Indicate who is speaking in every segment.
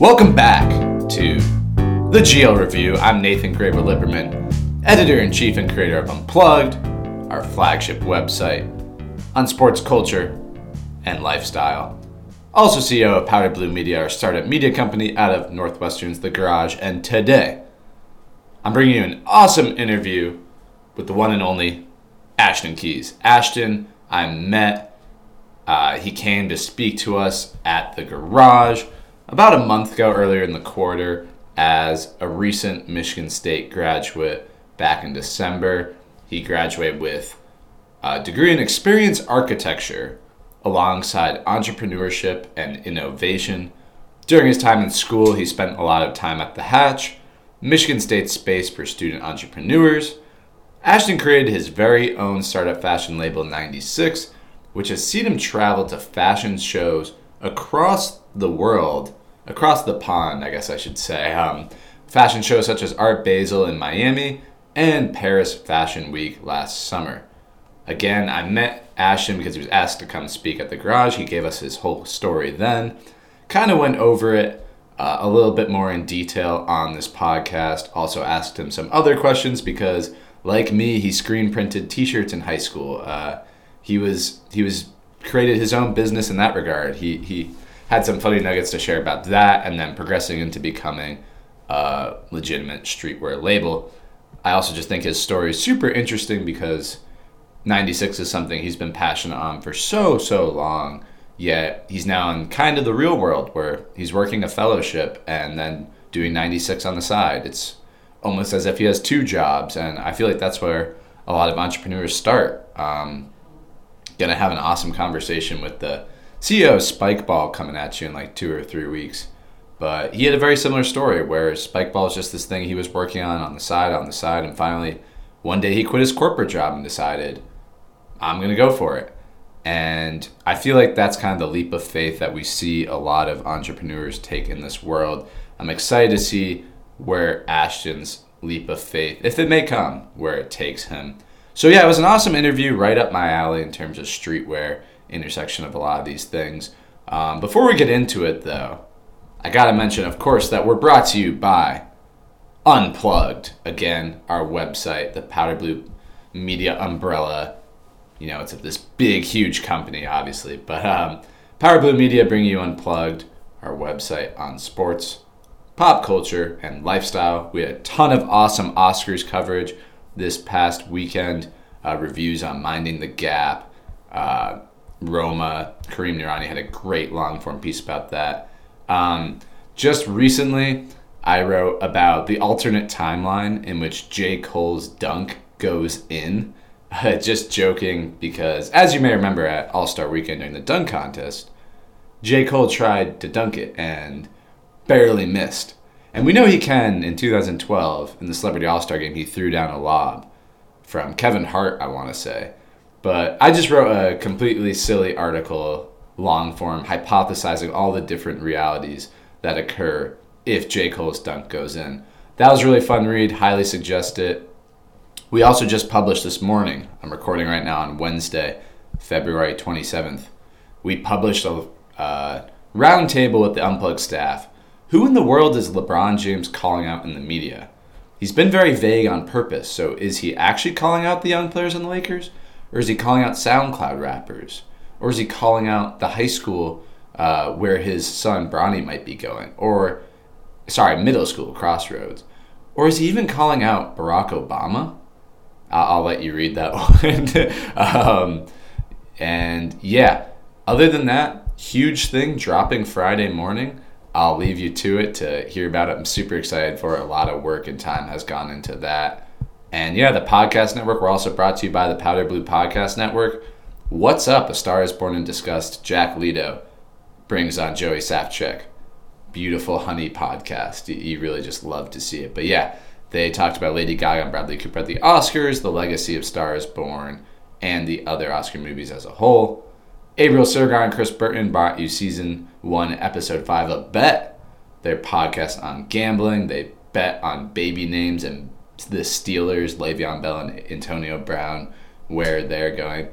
Speaker 1: Welcome back to the GL Review. I'm Nathan Graver Lipperman, editor in chief and creator of Unplugged, our flagship website on sports culture and lifestyle. Also, CEO of Powder Blue Media, our startup media company out of Northwestern's The Garage. And today, I'm bringing you an awesome interview with the one and only Ashton Keys. Ashton, I met. Uh, he came to speak to us at the garage about a month ago, earlier in the quarter, as a recent Michigan State graduate back in December. He graduated with a degree in experience architecture alongside entrepreneurship and innovation. During his time in school, he spent a lot of time at the Hatch, Michigan State's Space for Student Entrepreneurs. Ashton created his very own startup fashion label 96, which has seen him travel to fashion shows across the world across the pond, I guess I should say. Um, fashion shows such as Art Basel in Miami and Paris Fashion Week last summer. Again, I met Ashton because he was asked to come speak at the garage. He gave us his whole story then. Kind of went over it uh, a little bit more in detail on this podcast. Also asked him some other questions because, like me, he screen printed T-shirts in high school. Uh, he was he was created his own business in that regard. He he had some funny nuggets to share about that, and then progressing into becoming a legitimate streetwear label. I also just think his story is super interesting because 96 is something he's been passionate on for so, so long. Yet he's now in kind of the real world where he's working a fellowship and then doing 96 on the side. It's almost as if he has two jobs. And I feel like that's where a lot of entrepreneurs start. Um, gonna have an awesome conversation with the CEO Spikeball coming at you in like two or three weeks. But he had a very similar story where Spikeball is just this thing he was working on on the side, on the side, and finally one day he quit his corporate job and decided, I'm going to go for it. And I feel like that's kind of the leap of faith that we see a lot of entrepreneurs take in this world. I'm excited to see where Ashton's leap of faith, if it may come, where it takes him. So, yeah, it was an awesome interview, right up my alley in terms of streetwear intersection of a lot of these things. Um, before we get into it, though, I gotta mention, of course, that we're brought to you by Unplugged. Again, our website, the Powder Blue Media umbrella. You know, it's this big, huge company, obviously, but um, Powder Blue Media bringing you Unplugged, our website on sports, pop culture, and lifestyle. We had a ton of awesome Oscars coverage this past weekend. Uh, reviews on Minding the Gap, uh, Roma. Kareem Nurani had a great long form piece about that. Um, just recently, I wrote about the alternate timeline in which J. Cole's dunk goes in. just joking because, as you may remember at All Star Weekend during the dunk contest, J. Cole tried to dunk it and barely missed. And we know he can in 2012 in the Celebrity All Star game, he threw down a lob from Kevin Hart, I want to say. But I just wrote a completely silly article, long form, hypothesizing all the different realities that occur if J. Cole's dunk goes in. That was really fun read. Highly suggest it. We also just published this morning. I'm recording right now on Wednesday, February 27th. We published a uh, roundtable with the Unplugged staff. Who in the world is LeBron James calling out in the media? He's been very vague on purpose. So is he actually calling out the young players in the Lakers? Or is he calling out SoundCloud rappers? Or is he calling out the high school uh, where his son Bronny might be going? Or, sorry, middle school, Crossroads? Or is he even calling out Barack Obama? I'll, I'll let you read that one. um, and yeah, other than that, huge thing dropping Friday morning. I'll leave you to it to hear about it. I'm super excited for it. A lot of work and time has gone into that. And yeah, the podcast network. We're also brought to you by the Powder Blue Podcast Network. What's up? A Star is Born and Discussed. Jack Leto brings on Joey Safchek. Beautiful honey podcast. You really just love to see it. But yeah, they talked about Lady Gaga and Bradley Cooper at the Oscars, the legacy of Star is Born, and the other Oscar movies as a whole. Abriel Sergar and Chris Burton brought you season one, episode five of Bet, their podcast on gambling. They bet on baby names and the Steelers, Le'Veon Bell and Antonio Brown, where they're going.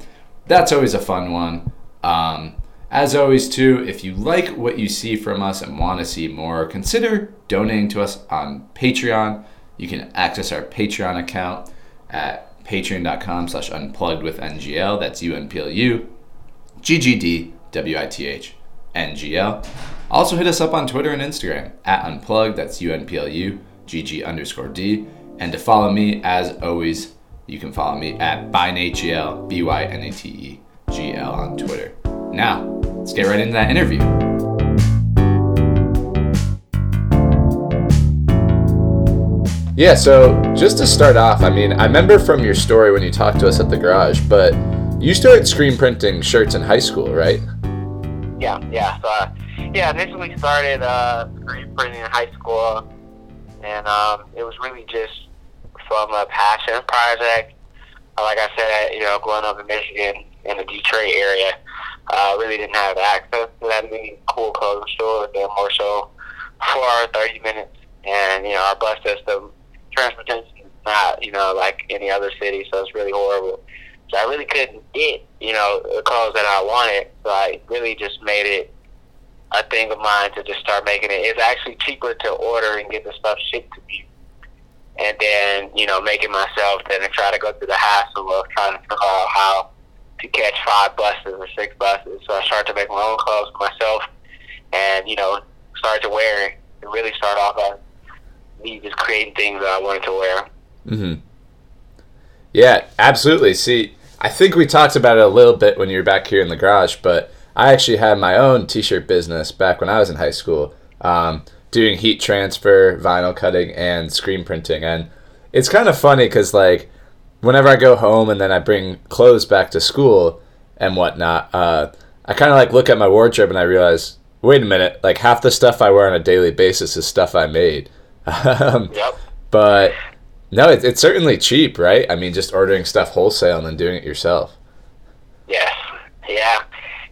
Speaker 1: That's always a fun one. Um, As always, too, if you like what you see from us and want to see more, consider donating to us on Patreon. You can access our Patreon account at patreon.com slash unplugged with NGL. That's U-N-P-L-U, G-G-D-W-I-T-H, N-G-L. Also hit us up on Twitter and Instagram at unplugged. That's U-N-P-L-U, G-G underscore D. And to follow me, as always, you can follow me at ByNateGL, B-Y-N-A-T-E-G-L on Twitter. Now, let's get right into that interview. Yeah, so just to start off, I mean, I remember from your story when you talked to us at the garage, but you started screen printing shirts in high school, right?
Speaker 2: Yeah, yeah. So, uh, yeah, initially started uh, screen printing in high school, and um, it was really just from a passion project. Uh, like I said, you know, growing up in Michigan in the Detroit area, uh, really didn't have access to that many cool clothing stores. They're more so four hour, 30 minutes. And, you know, our bus system, transportation is not, you know, like any other city, so it's really horrible. So I really couldn't get, you know, the clothes that I wanted. So I really just made it a thing of mine to just start making it. It's actually cheaper to order and get the stuff shipped to me. And then, you know, make it myself than to try to go through the hassle of trying to figure out how to catch five buses or six buses. So I started to make my own clothes for myself and, you know, started to wear it and really start off as me just creating things that I wanted to wear.
Speaker 1: Mm-hmm. Yeah, absolutely. See, I think we talked about it a little bit when you were back here in the garage, but I actually had my own t-shirt business back when I was in high school, um, doing heat transfer, vinyl cutting, and screen printing. And it's kind of funny because like whenever I go home and then I bring clothes back to school and whatnot, uh, I kind of like look at my wardrobe and I realize, wait a minute, like half the stuff I wear on a daily basis is stuff I made.
Speaker 2: um, yep.
Speaker 1: But no, it, it's certainly cheap, right? I mean, just ordering stuff wholesale and then doing it yourself.
Speaker 2: Yeah, Yeah.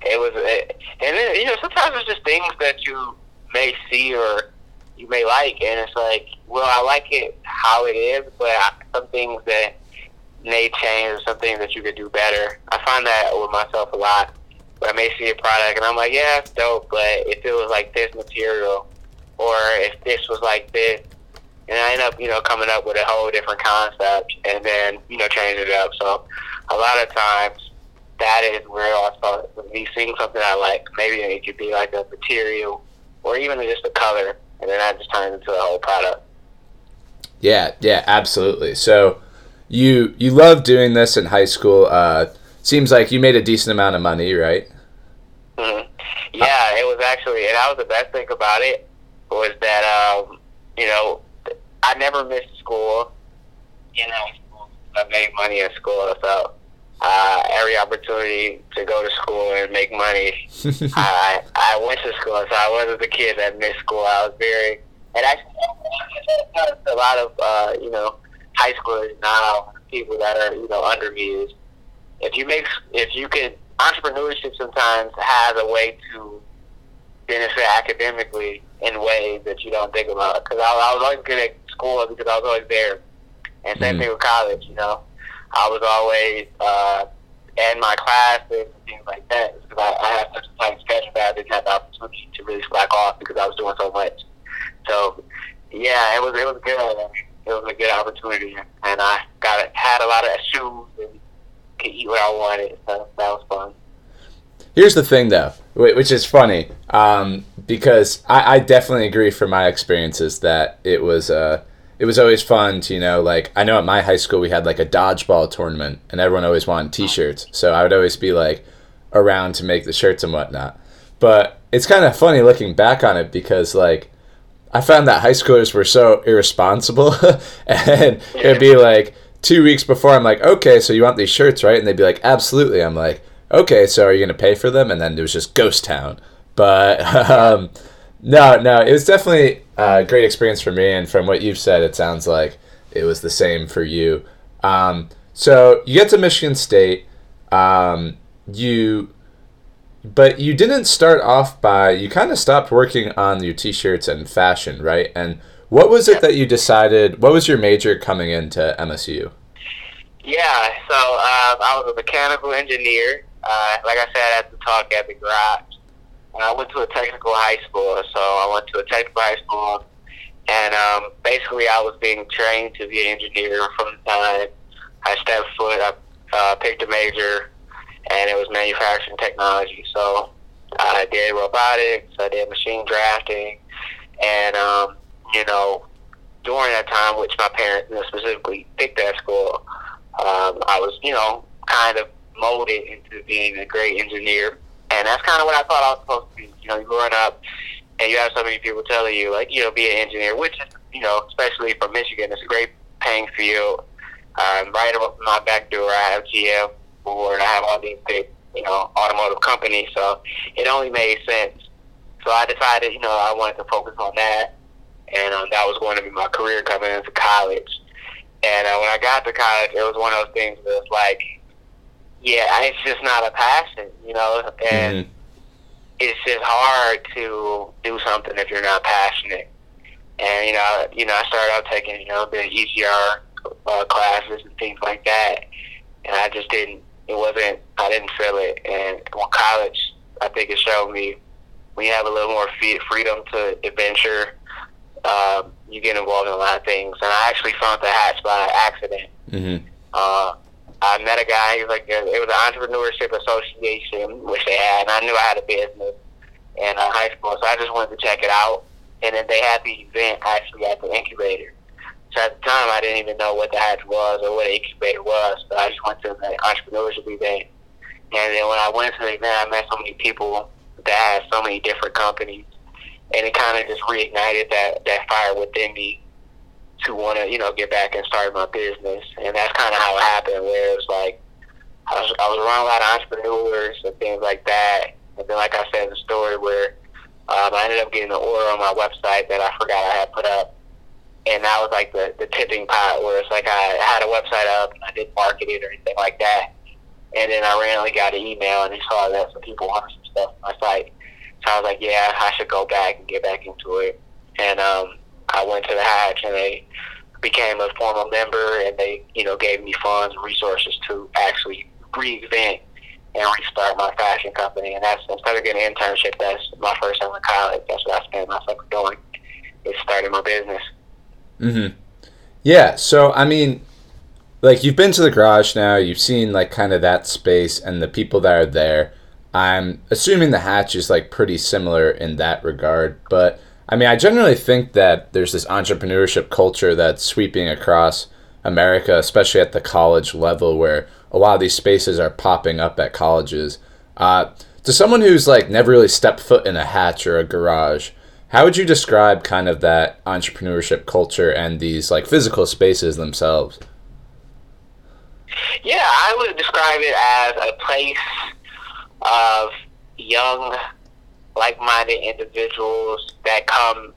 Speaker 2: It was, it, and then, you know, sometimes it's just things that you may see or you may like, and it's like, well, I like it how it is, but some things that may change or something that you could do better. I find that with myself a lot. Where I may see a product and I'm like, yeah, it's dope, but if it was like this material, or if this was like this, and I end up, you know, coming up with a whole different concept and then, you know, changing it up. So a lot of times that is where I start me seeing something I like. Maybe it could be like a material or even just the color, and then that just turns into a whole product.
Speaker 1: Yeah, yeah, absolutely. So you you love doing this in high school. Uh, seems like you made a decent amount of money, right?
Speaker 2: Mm-hmm. Yeah, it was actually, and that was the best thing about it was that um, you know I never missed school. You know, I made money in school, so uh, every opportunity to go to school and make money, I I went to school. So I wasn't the kid that missed school. I was very, and actually, a lot of uh, you know high schoolers now, people that are you know under me is if you make if you can entrepreneurship sometimes has a way to benefit academically in ways that you don't think about. Because I, I was always good at school because I was always there, and same mm thing with college. You know, I was always uh, in my classes and things like that because I, I had such a tight schedule that I didn't have the opportunity to really slack off because I was doing so much. So yeah, it was it was good. It was a good opportunity, and I got had a lot of shoes and could eat what I wanted. So that was fun.
Speaker 1: Here's the thing, though, which is funny, um, because I, I, definitely agree from my experiences that it was uh, it was always fun to you know like I know at my high school we had like a dodgeball tournament and everyone always wanted T-shirts, so I would always be like around to make the shirts and whatnot. But it's kind of funny looking back on it because like I found that high schoolers were so irresponsible, and it'd be like two weeks before I'm like, okay, so you want these shirts, right? And they'd be like, absolutely. I'm like, okay, so are you gonna pay for them? And then it was just ghost town. But um, no, no, it was definitely a great experience for me, and from what you've said, it sounds like it was the same for you. Um, so you get to Michigan State. Um, you but you didn't start off by you kind of stopped working on your t-shirts and fashion right and what was it that you decided what was your major coming into msu
Speaker 2: yeah so uh, i was a mechanical engineer uh, like I said, had to talk at the garage. I went to a technical high school, so I went to a technical high school, and um, basically I was being trained to be an engineer from the time I stepped foot. I uh, picked a major, and it was manufacturing technology. So I did robotics, I did machine drafting, and um, you know, during that time, which my parents specifically picked that school, um, I was, you know, kind of molded into being a great engineer. And that's kind of what I thought I was supposed to be. You know, you growing up, and you have so many people telling you, like, you know, be an engineer, which is, you know, especially from Michigan, it's a great paying field. Um, right up my back door, I have GM, Ford, I have all these big, you know, automotive companies. So it only made sense. So I decided, you know, I wanted to focus on that and um, that was going to be my career coming into college. And uh, when I got to college, it was one of those things that was like, yeah, it's just not a passion, you know, and mm-hmm. it's just hard to do something if you're not passionate. And you know, you know, I started out taking you know the ECR uh, classes and things like that, and I just didn't. It wasn't. I didn't feel it. And well, college, I think it showed me when you have a little more freedom to adventure uh, you get involved in a lot of things. And I actually found the hatch by accident. Mm-hmm. Uh, I met a guy. He was like, it was an entrepreneurship association, which they had, and I knew I had a business in uh, high school, so I just wanted to check it out. And then they had the event actually at the incubator. So at the time, I didn't even know what the hatch was or what the incubator was, but I just went to the entrepreneurship event. And then when I went to the event, I met so many people that had so many different companies and it kind of just reignited that that fire within me to want to you know get back and start my business, and that's kind of how it happened. Where it was like I was I was around a lot of entrepreneurs and things like that, and then like I said the story where um, I ended up getting an order on my website that I forgot I had put up. And that was like the, the tipping pot where it's like I had a website up and I didn't market it or anything like that. And then I randomly got an email and they saw that some people wanted some stuff on my site. So I was like, yeah, I should go back and get back into it. And um, I went to the Hatch and they became a formal member and they, you know, gave me funds and resources to actually reinvent and restart my fashion company. And that's instead of getting an internship, that's my first time in college. That's what I spent my summer doing. Is starting my business.
Speaker 1: Mm-hmm. Yeah. So I mean, like you've been to the garage now. You've seen like kind of that space and the people that are there. I'm assuming the hatch is like pretty similar in that regard, but I mean, I generally think that there's this entrepreneurship culture that's sweeping across America, especially at the college level, where a lot of these spaces are popping up at colleges. Uh, to someone who's like never really stepped foot in a hatch or a garage, how would you describe kind of that entrepreneurship culture and these like physical spaces themselves?
Speaker 2: Yeah, I would describe it as a place of young, like-minded individuals that come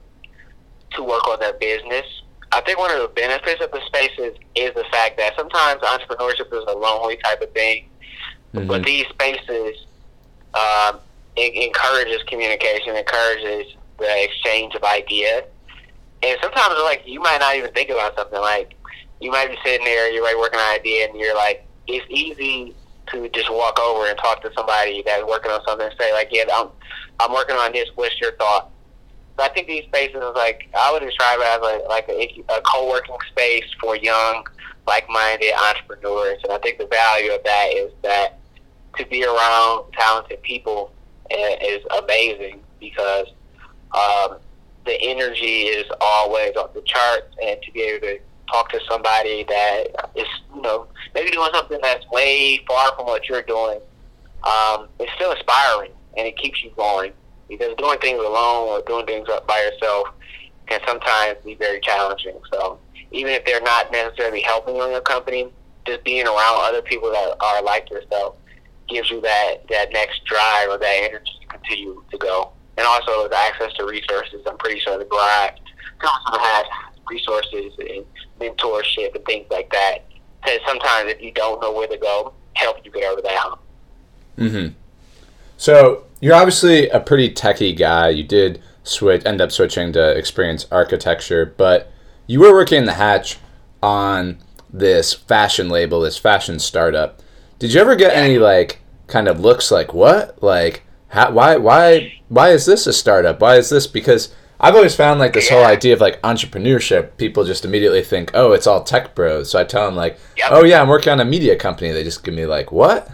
Speaker 2: to work on their business. I think one of the benefits of the spaces is the fact that sometimes entrepreneurship is a lonely type of thing, mm-hmm. but these spaces um, encourages communication, encourages the exchange of ideas, and sometimes like you might not even think about something like you might be sitting there, you're like working on an idea, and you're like, it's easy to just walk over and talk to somebody that's working on something and say like, yeah, I'm I'm working on this. What's your thought? So I think these spaces, like I would describe it as a, like a, a co-working space for young, like-minded entrepreneurs, and I think the value of that is that to be around talented people is amazing because um, the energy is always on the charts, and to be able to talk to somebody that is, you know, maybe doing something that's way far from what you're doing, um, it's still inspiring and it keeps you going. Because doing things alone or doing things by yourself can sometimes be very challenging. So even if they're not necessarily helping you in your company, just being around other people that are like yourself gives you that, that next drive or that energy to continue to go. And also the access to resources, I'm pretty sure the garage also has resources and mentorship and things like that. Because sometimes if you don't know where to go, help you get over that hump.
Speaker 1: Mm-hmm. So you're obviously a pretty techie guy. You did switch, end up switching to experience architecture, but you were working in the Hatch on this fashion label, this fashion startup. Did you ever get any like kind of looks like what like how, why why why is this a startup why is this because i've always found like this whole idea of like entrepreneurship people just immediately think oh it's all tech bros so i tell them like
Speaker 2: Yep.
Speaker 1: oh yeah i'm working on a media company they just give me like what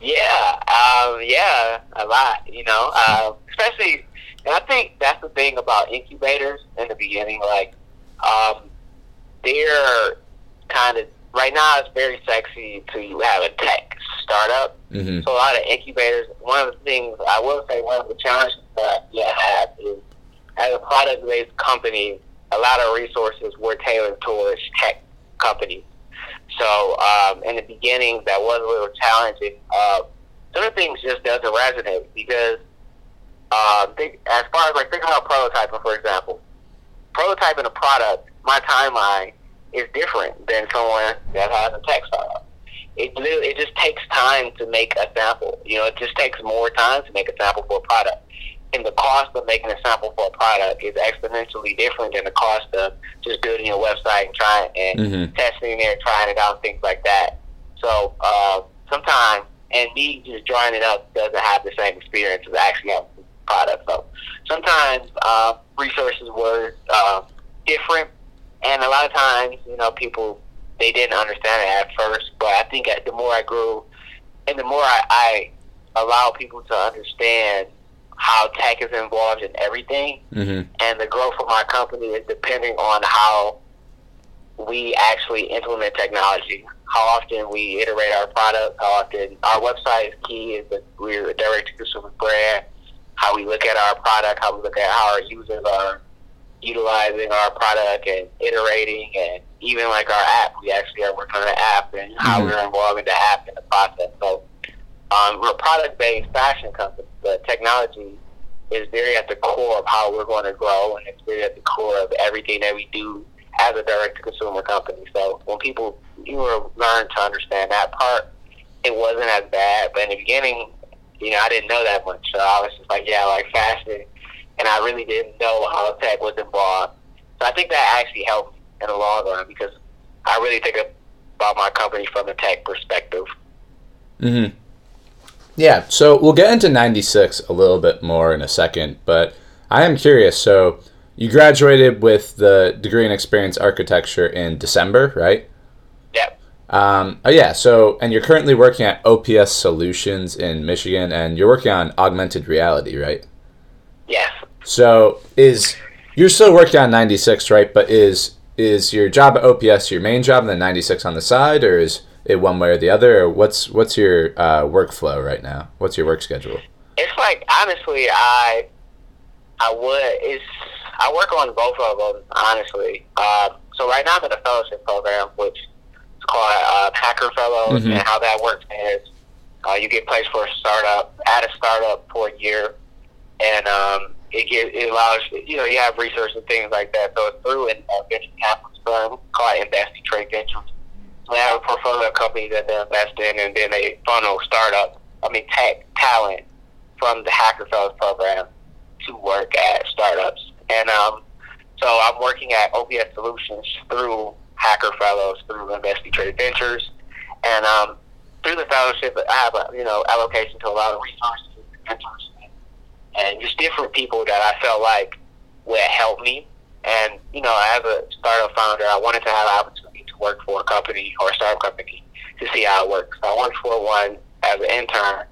Speaker 2: Yeah, um, yeah, a lot. You know, uh, especially, and I think that's the thing about incubators in the beginning. Like, um, they're kind of right now. It's very sexy to have a tech startup.
Speaker 1: hmm
Speaker 2: So a lot of incubators. One of the things I will say, one of the challenges that you have is as a product-based company, a lot of resources were tailored towards tech companies. So um, in the beginning, that was a little challenging. Uh, some of the things just doesn't resonate because uh, think, as far as like think about prototyping, for example, prototyping a product, my timeline is different than someone that has a startup. It literally, it just takes time to make a sample. You know, it just takes more time to make a sample for a product. And the cost of making a sample for a product is exponentially different than the cost of just building your website and trying and
Speaker 1: Mhm.
Speaker 2: testing there, trying it out, things like that. So uh, sometimes, and me just drawing it up doesn't have the same experience as actually having product. So sometimes uh, resources were uh, different, and a lot of times, you know, people they didn't understand it at first. But I think the more I grew, and the more I, I allow people to understand how tech is involved in everything,
Speaker 1: hmm
Speaker 2: and the growth of my company is depending on how we actually implement technology. How often we iterate our product, how often our website is key, is that we're a direct to consumer brand, how we look at our product, how we look at how our users are utilizing our product and iterating and even like our app, we actually are working on an app and how
Speaker 1: Mhm.
Speaker 2: we're involving the app in the process. So um, we're a product based fashion company, but technology is very at the core of how we're going to grow, and it's very at the core of everything that we do as a direct to consumer company. So when people you were learn to understand that part, it wasn't as bad. But in the beginning, you know, I didn't know that much. So I was just like, yeah, like fashion, and I really didn't know how tech was involved. So I think that actually helped me in the long run because I really think about my company from a tech perspective.
Speaker 1: hmm Yeah, so we'll get into 96 a little bit more in a second, but I am curious. So you graduated with the degree in experience architecture in December, right?
Speaker 2: Yep.
Speaker 1: Um, oh, yeah, so, and you're currently working at OPS Solutions in Michigan, and you're working on augmented reality, right?
Speaker 2: Yes.
Speaker 1: So is, you're still working on 96, right? But is, is your job at OPS your main job and then 96 on the side, or is it one way or the other, or what's, what's your uh, workflow right now? What's your work schedule?
Speaker 2: It's like honestly, I I would it's I work on both of them honestly. Um, so right now I'm in a fellowship program, which is called uh, Hacker Fellows,
Speaker 1: Mhm.
Speaker 2: and how that works is uh, you get placed for a startup at a startup for a year, and um, it get, it allows you know you have research and things like that. So it's through an- a venture capital firm called Invest Detroit Ventures. They have a portfolio of companies that they invest in, and then they funnel startup, I mean tech talent from the Hacker Fellows program to work at startups. And um, so I'm working at OPS Solutions through Hacker Fellows, through Invest Detroit Ventures, and um, through the fellowship, I have a you know allocation to a lot of resources, and mentors, and just different people that I felt like would help me. And you know, as a startup founder, I wanted to have an opportunity to work for a company or a startup company to see how it works. So I worked for one as an intern,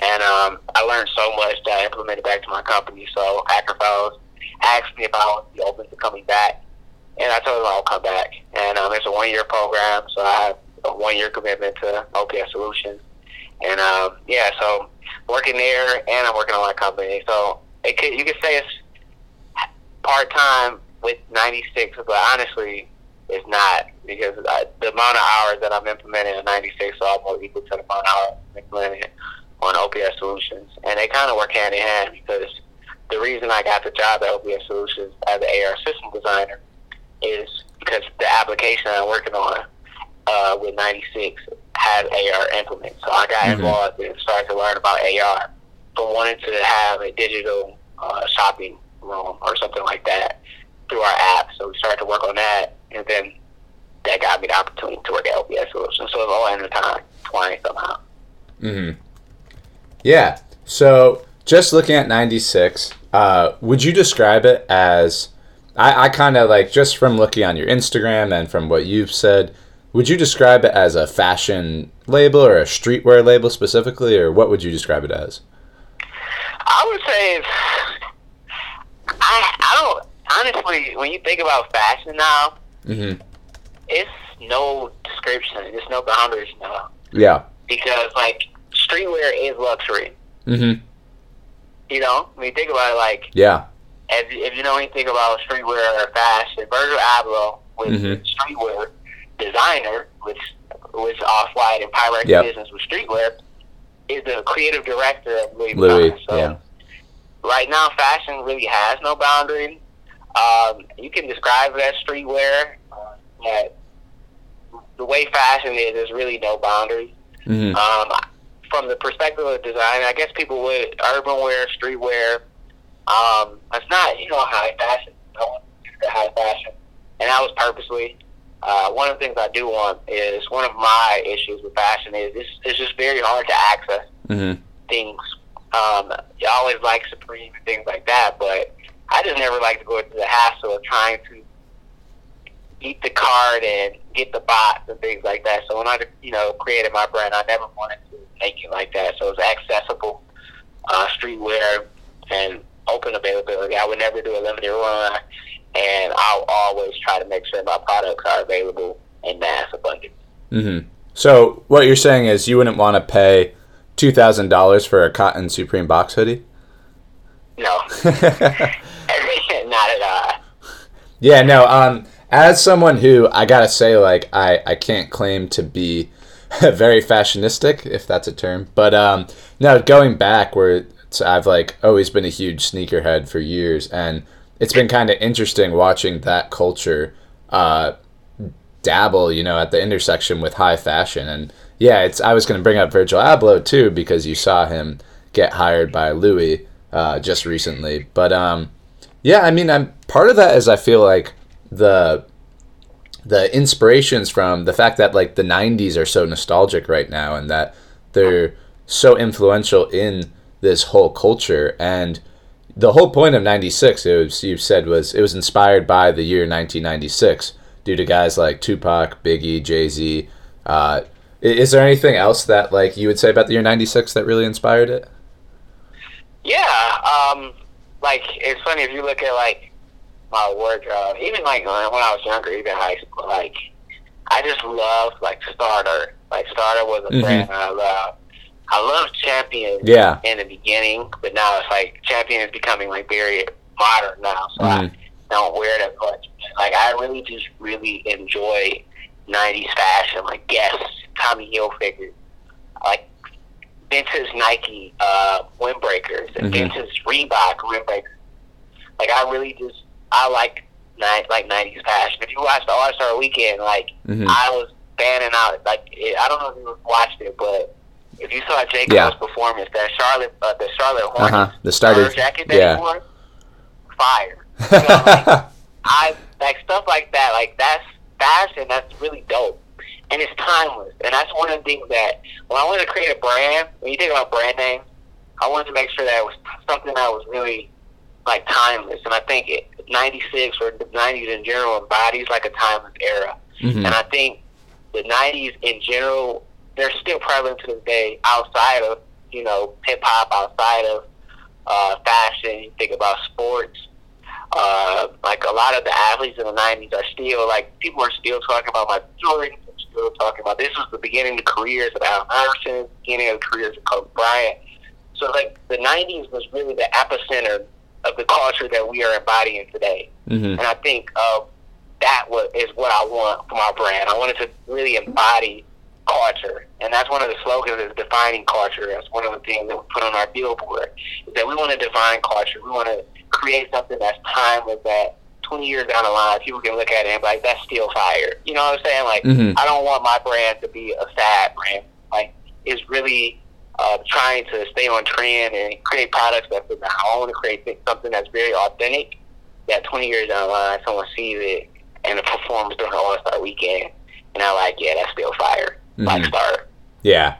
Speaker 2: and um, I learned so much that I implemented back to my company. So Hacker asked me if I would be open to coming back, and I told them I'll come back. And um, it's a one-year program, so I have a one-year commitment to OPS Solutions. And um, yeah, so working there, and I'm working on my company. So it could, you could say it's part time with 96, but honestly, it's not because I, the amount of hours that I'm implementing in 96 are almost equal to the amount of hours I'm implementing on OPS Solutions, and they kind of work hand in hand because the reason I got the job at OPS Solutions as an AR system designer is because the application I'm working on uh, with 96 has AR implements. So I got
Speaker 1: Mhm.
Speaker 2: involved and started to learn about AR from wanting to have a digital uh, shopping room or something like that through our app. So we started to work on that, and then that got me the opportunity to work at OPS Solutions. So it's all intertwined twined somehow.
Speaker 1: Mm-hmm. Yeah. So just looking at 96, uh, would you describe it as I, I kind of like just from looking on your Instagram and from what you've said, would you describe it as a fashion label or a streetwear label specifically, or what would you describe it as?
Speaker 2: I would say I I don't honestly when you think about fashion now,
Speaker 1: mm-hmm.
Speaker 2: it's no description, it's no boundaries now.
Speaker 1: Yeah.
Speaker 2: Because like streetwear is luxury.
Speaker 1: Mm-hmm.
Speaker 2: You know, when you think about it, like
Speaker 1: yeah,
Speaker 2: if, if you know anything about streetwear or fashion, Virgil Abloh was
Speaker 1: Mhm.
Speaker 2: streetwear designer, which was off white and Pyrex
Speaker 1: Yep.
Speaker 2: business with streetwear, is the creative director of Louis
Speaker 1: Louis.
Speaker 2: Vuitton. So
Speaker 1: Yeah.
Speaker 2: right now, fashion really has no boundary. Um, you can describe it as streetwear, uh, but the way fashion is, there's really no boundary.
Speaker 1: Mm-hmm.
Speaker 2: Um, from the perspective of design, I guess people would urban wear, streetwear. Um, it's not you know high fashion. No one high fashion, and that was purposely. Uh, one of the things I do want is one of my issues with fashion is it's, it's just very hard to access
Speaker 1: Mm-hmm.
Speaker 2: things. Um, I always like Supreme and things like that, but I just never like to go through the hassle of trying to beat the card and get the bots and things like that. So when I, you know, created my brand, I never wanted to make it like that. So it's accessible, uh, streetwear and open availability. I would never do a limited run, and I'll always try to make sure my products are available in mass abundance.
Speaker 1: Mm-hmm. So what you're saying is you wouldn't want to pay two thousand dollars for a cotton Supreme box hoodie?
Speaker 2: No, not at all.
Speaker 1: Yeah, no. Um, as someone who I gotta say, like, I I can't claim to be very fashionistic, if that's a term, but um, no, going back where I've like always been a huge sneakerhead for years, and it's been kind of interesting watching that culture uh, dabble, you know, at the intersection with high fashion, and yeah, it's I was gonna bring up Virgil Abloh too because you saw him get hired by Louis uh, just recently, but um. Yeah, I mean, I'm part of that is I feel like the the inspirations from the fact that like the 90s are so nostalgic right now and that they're so influential in this whole culture and the whole point of 96 it was you said was it was inspired by the year 1996 due to guys like Tupac, Biggie, Jay-Z uh, is there anything else that like you would say about the year 96 that really inspired it?
Speaker 2: Yeah, um, like it's funny if you look at like my wardrobe, even like when I was younger, even high school, like I just loved like Starter. Like Starter was a
Speaker 1: Mhm.
Speaker 2: brand I love. I loved Champion
Speaker 1: Yeah.
Speaker 2: in the beginning, but now it's like Champion is becoming like very modern now, so I
Speaker 1: Mhm.
Speaker 2: don't wear it as much. Like I really just really enjoy '90s fashion, like Guess, Tommy Hilfiger, like vintage Nike uh, windbreakers and
Speaker 1: Mhm.
Speaker 2: vintage Reebok windbreakers. Like I really just I like ni- like '90s fashion. If you watch the All Star Weekend, like
Speaker 1: Mhm.
Speaker 2: I was fanning out. Like it, I don't know if you watched it, but if you saw J. Cole's
Speaker 1: Yeah.
Speaker 2: performance, that Charlotte, uh, the Charlotte Hornets
Speaker 1: Uh-huh. The starter
Speaker 2: jacket that
Speaker 1: yeah.
Speaker 2: he wore, fire. You know, like, I like stuff like that. Like that's fashion. That's really dope, and it's timeless. And that's one of the things that when I wanted to create a brand, when you think about brand names, I wanted to make sure that it was something that was really like timeless. And I think it, '96 or the '90s in general embodies like a timeless era.
Speaker 1: Mhm.
Speaker 2: And I think the '90s in general, they're still prevalent to this day outside of you know hip hop, outside of uh, fashion. You think about sports. Uh, like a lot of the athletes in the '90s are still like people are still talking about Michael Jordan. Still talking about this was the beginning of the careers of Allen Iverson, beginning of the careers of Kobe Bryant. So like the '90s was really the epicenter of the culture that we are embodying today.
Speaker 1: Mhm.
Speaker 2: And I think uh, that was, is what I want for my brand. I wanted to really embody culture. And that's one of the slogans is defining culture. That's one of the things that we put on our billboard is that we want to define culture. We want to create something that's timeless that 20 years down the line, people can look at it and be like, that's still fire. You know what I'm saying? Like,
Speaker 1: Mhm.
Speaker 2: I don't want my brand to be a sad brand. Like, it's really uh, trying to stay on trend and create products that fit now. I want to create something that's very authentic. That 20 years down the line, someone sees it and it performs during All Star weekend, and I like, yeah, that's still fire.
Speaker 1: Mhm.
Speaker 2: Star.
Speaker 1: Yeah.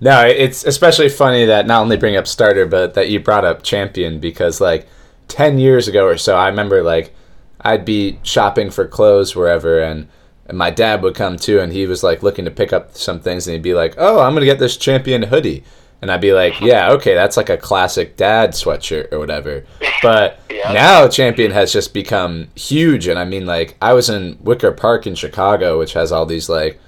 Speaker 1: No, it's especially funny that not only bring up starter, but that you brought up champion because like ten years ago or so, I remember like I'd be shopping for clothes wherever, and, and my dad would come too, and he was like looking to pick up some things, and he'd be like, "Oh, I'm gonna get this champion hoodie." And I'd be like, yeah, okay, that's like a classic dad sweatshirt or whatever. But yeah. now Champion has just become huge. And I mean, like, I was in Wicker Park in Chicago, which has all these, like,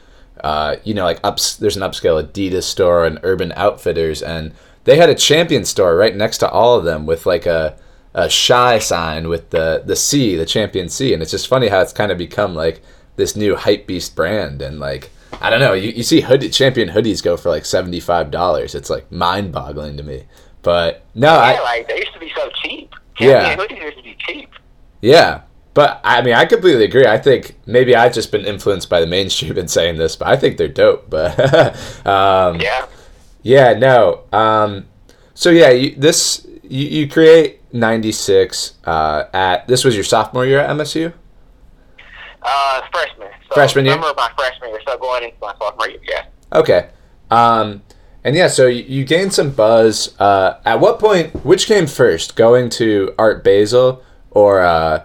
Speaker 1: uh, you know, like, ups, there's an upscale Adidas store and Urban Outfitters. And they had a Champion store right next to all of them with, like, a, a shy sign with the, the C, the Champion C. And it's just funny how it's kind of become, like, this new hype beast brand. And, like, I don't know. You, you see hoodie champion hoodies go for like seventy five dollars. It's like mind boggling to me. But no,
Speaker 2: yeah,
Speaker 1: I
Speaker 2: like they used to be so cheap. Champion
Speaker 1: yeah,
Speaker 2: hoodies used to be cheap.
Speaker 1: Yeah, but I mean, I completely agree. I think maybe I've just been influenced by the mainstream in saying this, but I think they're dope. But um,
Speaker 2: yeah,
Speaker 1: yeah, no. Um, so yeah, you, this you, you create ninety six uh, at this was your sophomore year at MSU.
Speaker 2: Uh, freshman. So
Speaker 1: freshman year.
Speaker 2: Summer of my freshman year, so going into my sophomore year. Yeah.
Speaker 1: Okay. Um, and yeah, so you, you gained some buzz. Uh, at what point? Which came first, going to Art Basel or uh,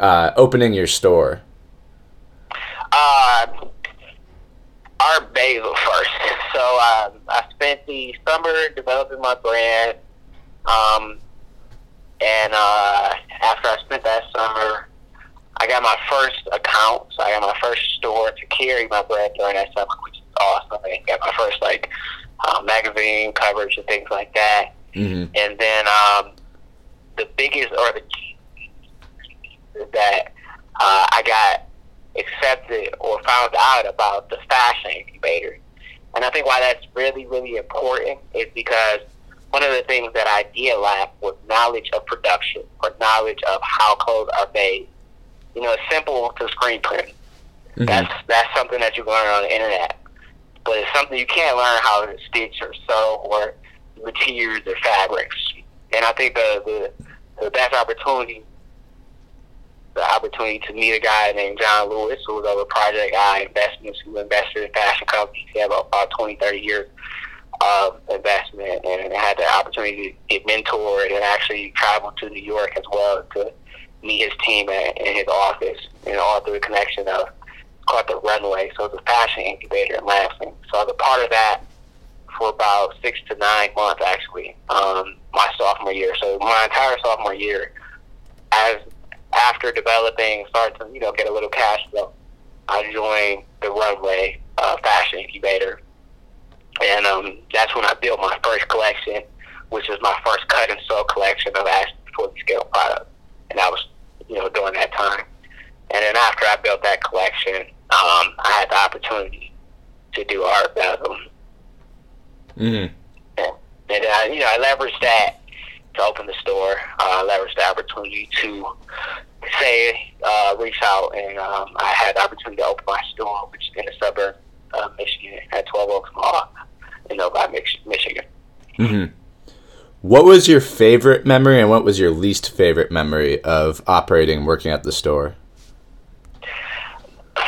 Speaker 1: uh, opening your store?
Speaker 2: Uh, Art Basel first. So um, I spent the summer developing my brand. Um, and uh, after I spent that summer I got my first account, so I got my first store to carry my brand during that summer, which is awesome. I got my first like uh, magazine coverage and things like that.
Speaker 1: Mm-hmm.
Speaker 2: And then um, the biggest or the that uh, I got accepted or found out about the fashion incubator. And I think why that's really, really important is because one of the things that I did lack was knowledge of production or knowledge of how clothes are made you know, it's simple to screen print. Mm-hmm. That's that's something that you learn on the internet. But it's something you can't learn how to stitch or sew or materials or fabrics. And I think the the, the best opportunity the opportunity to meet a guy named John Lewis, who was over Project I Investments, who invested in fashion companies. He had about 20, 30 years of investment, and I had the opportunity to get mentored and actually travel to New York as well to meet his team at, in his office, you know, all through the connection of called the Runway. So it's a fashion incubator in Lansing. So I was a part of that for about six to nine months, actually, um, my sophomore year. So my entire sophomore year, as after developing, start to you know get a little cash flow, I joined the Runway uh, Fashion Incubator, and um, that's when I built my first collection, which was my first cut and sew collection of actually fully scale product, and that was you know during that time. And then after I built that collection, um, I had the opportunity to do art Basel.
Speaker 1: Mm-hmm.
Speaker 2: And, and I, you know, I leveraged that to open the store. Uh, I leveraged the opportunity to say, uh, reach out, and um, I had the opportunity to open my store, which is in the suburb of Michigan at 12 Oaks Mall in Novi, Michigan.
Speaker 1: Mm-hmm. What was your favorite memory and what was your least favorite memory of operating and working at the store?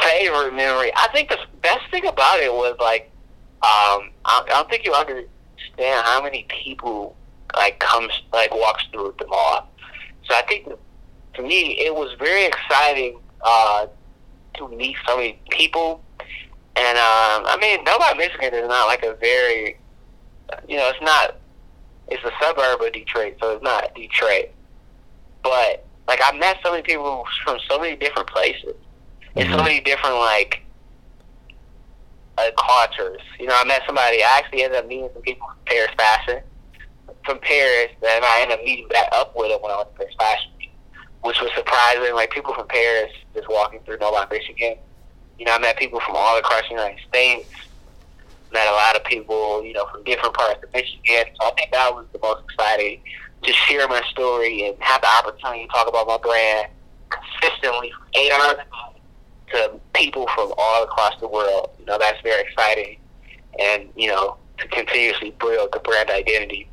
Speaker 2: Favorite memory? I think the best thing about it was like, um, I, don't think you understand how many people like comes like walks through the mall. So I think to me it was very exciting uh, to meet so many people. And um, I mean, Novi, Michigan is not like a very, you know, it's not it's a suburb of Detroit, so it's not Detroit. But like I met so many people from so many different places and mm-hmm. so many different like uh, cultures. You know, I met somebody. I actually ended up meeting some people from Paris Fashion from Paris, and I ended up meeting back up with them when I was in Paris Fashion, which was surprising. Like people from Paris just walking through Novi, Michigan. You know, I met people from all across the United States met a lot of people, you know, from different parts of Michigan. So I think that was the most exciting to share my story and have the opportunity to talk about my brand consistently from eight hours to people from all across the world. You know, that's very exciting. And, you know, to continuously build the brand identity.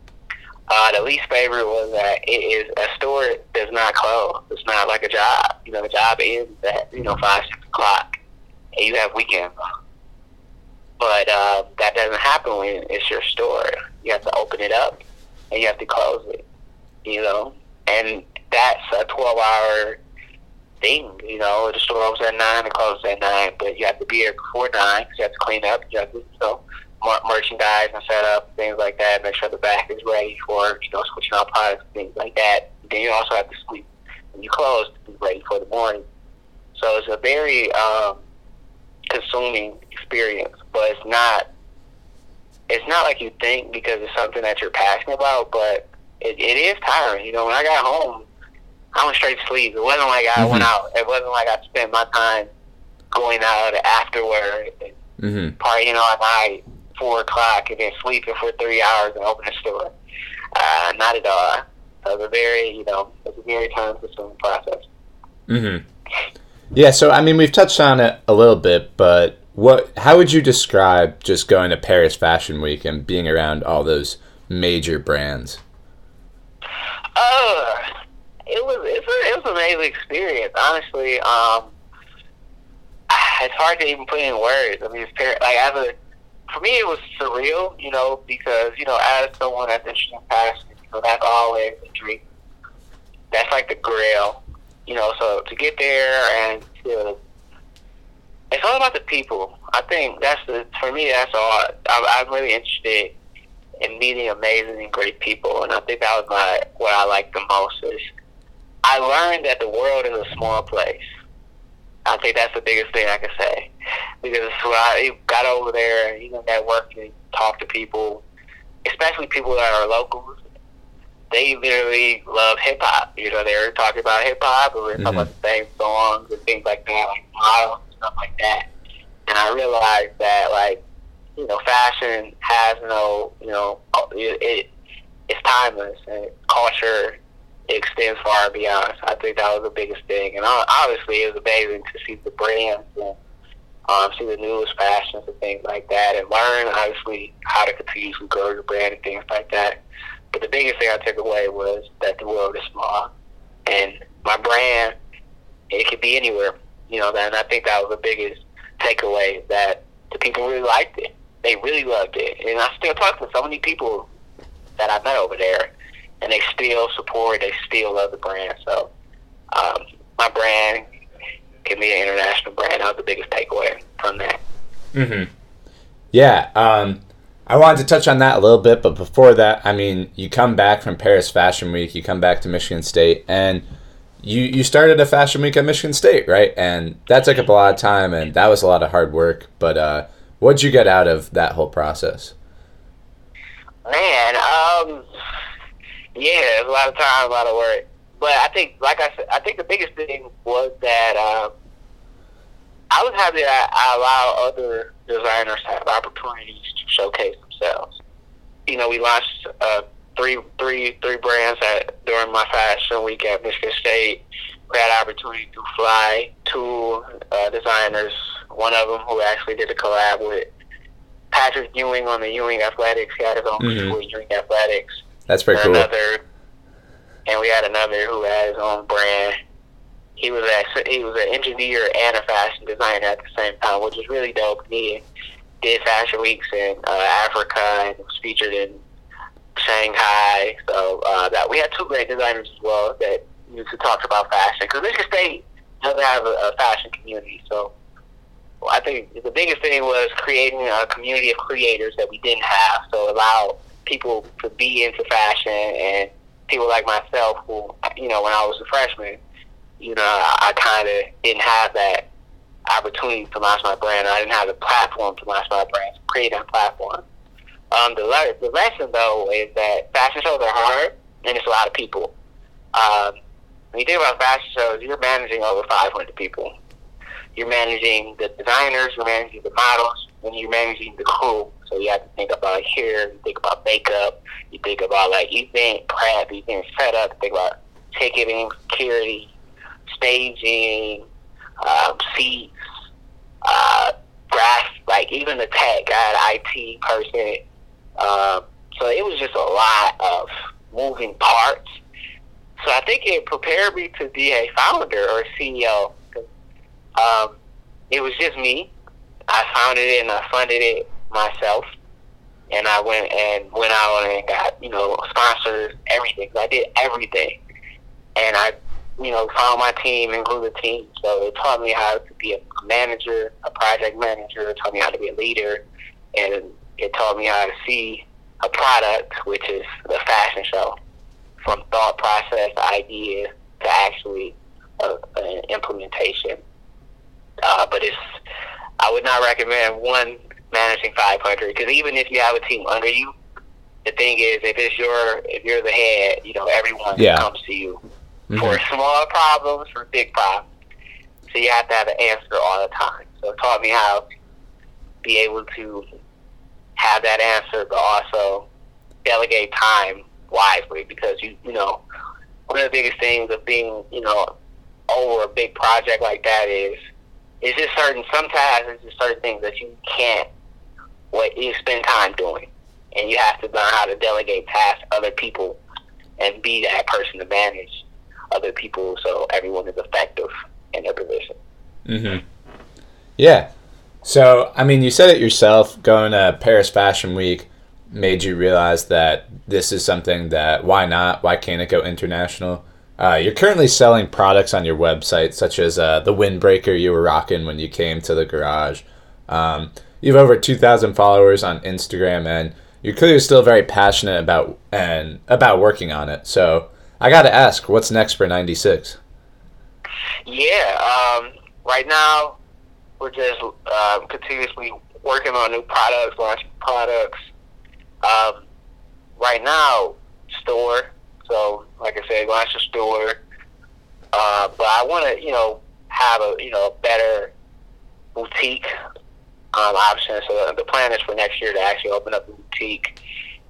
Speaker 2: Uh, the least favorite was that it is a store does not close. It's not like a job. You know, the job ends at, you know, 5, 6 o'clock. And you have weekends. But uh, that doesn't happen when it's your store. You have to open it up and you have to close it. You know, and that's a twelve hour thing. You know, the store opens at nine, it closes at nine, but you have to be here before nine because you have to clean up. You have to, you merchandise and set up things like that. Make sure the back is ready for you know switching out products, things like that. Then you also have to sleep when you close to be ready for the morning. So it's a very um, consuming experience, but it's not. It's not like you think because it's something that you're passionate about, but it, it is tiring. You know, when I got home, I went straight to sleep. It wasn't like I mm-hmm. went out. It wasn't like I spent my time going out afterward and mm-hmm. partying all night, four o'clock, and then sleeping for three hours and opening the store. Uh, not at all. It was a very, you know, it was a very time-consuming process.
Speaker 1: Mm-hmm. Yeah. So I mean, we've touched on it a little bit, but what? How would you describe just going to Paris Fashion Week and being around all those major brands?
Speaker 2: Uh, it was it's a, it was an amazing experience. Honestly, um, it's hard to even put in words. I mean, it's like as a for me, it was surreal, you know, because you know, as someone that's interested in fashion, you know, that's always a dream. That's like the grail, you know. So to get there and to, it's all about the people. I think that's the for me. That's all. I'm, I'm really interested in meeting amazing and great people, and I think that was my what I like the most is I learned that the world is a small place. I think that's the biggest thing I can say because when I got over there, you know, networked and talked to people, especially people that are locals. They literally love hip hop. You know, they were talking about hip hop, we were talking mm-hmm. about the same songs and things like that, like models and stuff like that. And I realized that, like, you know, fashion has no, you know, it, it it's timeless and culture extends far beyond. I think that was the biggest thing, and obviously it was amazing to see the brands and um, see the newest fashions and things like that, and learn obviously how to continuously grow your brand and things like that. But the biggest thing I took away was that the world is small, and my brand it could be anywhere. You know, and I think that was the biggest takeaway that the people really liked it. They really loved it, and I still talk to so many people that I met over there and they still support, they still love the brand. So um, my brand can be an international brand. That was the biggest takeaway from that.
Speaker 1: Mm-hmm. Yeah. Um, I wanted to touch on that a little bit, but before that, I mean, you come back from Paris Fashion Week, you come back to Michigan State, and you you started a fashion week at Michigan State, right? And that took up a lot of time, and that was a lot of hard work. But uh, what'd you get out of that whole process?
Speaker 2: Man, um, yeah, it's a lot of time, a lot of work. But I think, like I said, I think the biggest thing was that um, I was happy that I allow other designers to have opportunities to showcase themselves. You know, we launched uh, three, three, three brands at, during my fashion week at Michigan State. We had opportunity to fly two uh, designers. One of them who actually did a collab with Patrick Ewing on the Ewing Athletics. He had his own mm-hmm. Ewing Athletics
Speaker 1: that's very cool.
Speaker 2: Another, and we had another who had his own brand. He was a, he was an engineer and a fashion designer at the same time, which was really dope. He did fashion weeks in uh, Africa and was featured in Shanghai. So uh, that we had two great designers as well that used to talk about fashion because Michigan State doesn't have a, a fashion community. So well, I think the biggest thing was creating a community of creators that we didn't have. So allow people to be into fashion and people like myself who, you know, when I was a freshman, you know, I, I kind of didn't have that opportunity to launch my brand. I didn't have the platform to launch my brand, to create that platform. Um, the, le- the lesson, though, is that fashion shows are hard and it's a lot of people. Um, when you think about fashion shows, you're managing over 500 people. You're managing the designers, you're managing the models, and you're managing the crew. So you have to think about hair, you think about makeup, you think about like event prep, event setup, think about ticketing, security, staging, um, seats, uh, graph, like even the tech. Had an IT person. Um, so it was just a lot of moving parts. So I think it prepared me to be a founder or a CEO. Um, it was just me I founded it and I funded it myself. And I went and went out and got, you know, sponsors, everything. I did everything. And I, you know, found my team and grew the team. So it taught me how to be a manager, a project manager. It taught me how to be a leader. And it taught me how to see a product, which is the fashion show, from thought process, idea to actually uh, an implementation. Uh, but it's, I would not recommend one managing 500 because even if you have a team under you, the thing is, if it's your, if you're the head, you know, everyone
Speaker 1: Yeah.
Speaker 2: comes to you
Speaker 1: Mhm.
Speaker 2: for small problems, for big problems. So you have to have an answer all the time. So it taught me how to be able to have that answer, but also delegate time wisely because you, you know, one of the biggest things of being, you know, over a big project like that is, is just certain, sometimes it's just certain things that you can't, what you spend time doing. And you have to learn how to delegate tasks other people and be that person to manage other people so everyone is effective in their position.
Speaker 1: Mm-hmm. Yeah. So, I mean, you said it yourself. Going to Paris Fashion Week made you realize that this is something that why not? Why can't it go international? Uh, you're currently selling products on your website, such as uh, the windbreaker you were rocking when you came to the garage. Um, you have over 2,000 followers on Instagram, and you're clearly still very passionate about and about working on it. So, I got to ask, what's next for 96?
Speaker 2: Yeah, um, right now we're just um, continuously working on new products, launching products. Um, right now, store. So, like I said, a store. Uh, but I want to, you know, have a you know better boutique um, option. So the plan is for next year to actually open up a boutique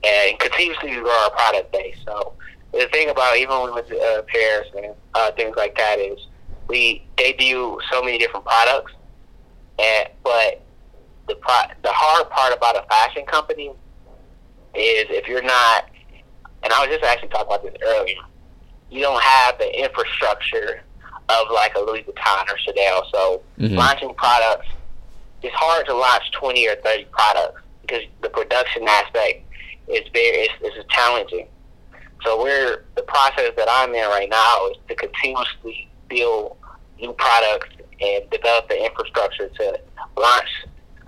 Speaker 2: and continuously grow our product base. So the thing about even we uh, Paris and uh, things like that is we debut so many different products, and but the pro- the hard part about a fashion company is if you're not, and I was just actually talking about this earlier, you don't have the infrastructure of like a Louis Vuitton or Chanel. So
Speaker 1: Mhm.
Speaker 2: launching products, it's hard to launch 20 or 30 products because the production aspect is very is, is challenging. So we're the process that I'm in right now is to continuously build new products and develop the infrastructure to launch.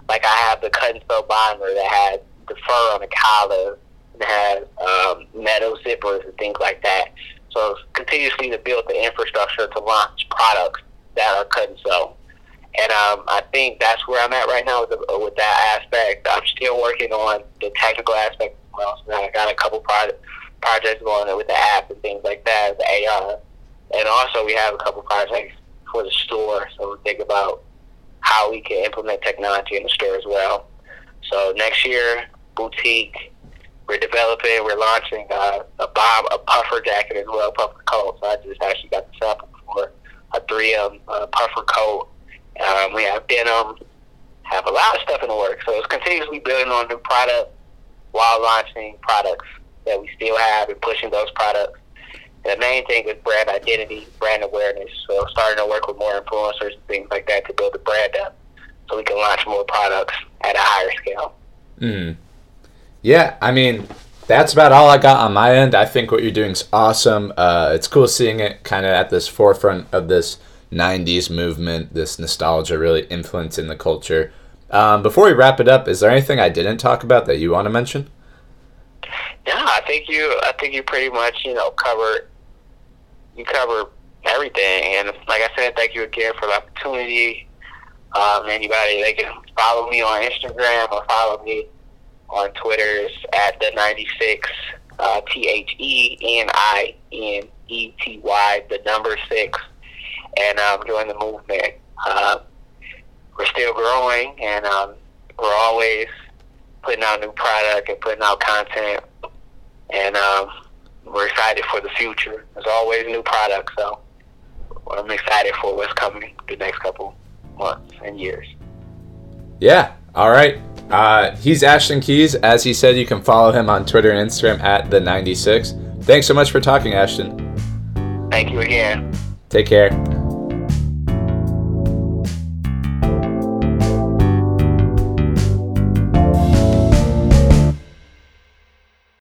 Speaker 2: Like I have the cut and sew binder that has the fur on the collar, and has um, metal zippers and things like that. So continuously to build the infrastructure to launch products that are cut and sew. And um, I think that's where I'm at right now with, the, with that aspect. I'm still working on the technical aspect as well. So I got a couple projects projects going with the app and things like that, the AR. And also we have a couple projects for the store. So we think about how we can implement technology in the store as well. So next year, boutique, we're developing, we're launching uh, a bomb, a puffer jacket as well, puffer coat. So I just actually got the sample for a 3M uh, puffer coat. Um, we have denim, have a lot of stuff in the works. So it's continuously building on new products while launching products that we still have and pushing those products. The main thing is brand identity, brand awareness. So starting to work with more influencers and things like that to build the brand up so we can launch more products at a higher scale.
Speaker 1: Mm. Yeah, I mean, that's about all I got on my end. I think what you're doing is awesome. Uh, it's cool seeing it kind of at this forefront of this 90s movement, this nostalgia really influencing the culture. Um, before we wrap it up, is there anything I didn't talk about that you want to mention?
Speaker 2: Yeah, I think you. I think you pretty much, you know, covered. You covered everything, and like I said, thank you again for the opportunity. Um, anybody, they can follow me on Instagram or follow me on Twitter It's at the ninety six uh, T H E N I N E T Y the number six, and um, join the movement. Uh, we're still growing, and um, we're always putting out new product and putting out content, and um, we're excited for the future. There's always new products, so I'm excited for what's coming the next couple months and years.
Speaker 1: Yeah, all right. Uh, he's Ashton Keys. As he said, you can follow him on Twitter and Instagram at the 96. Thanks so much for talking, Ashton.
Speaker 2: Thank you again.
Speaker 1: Take care.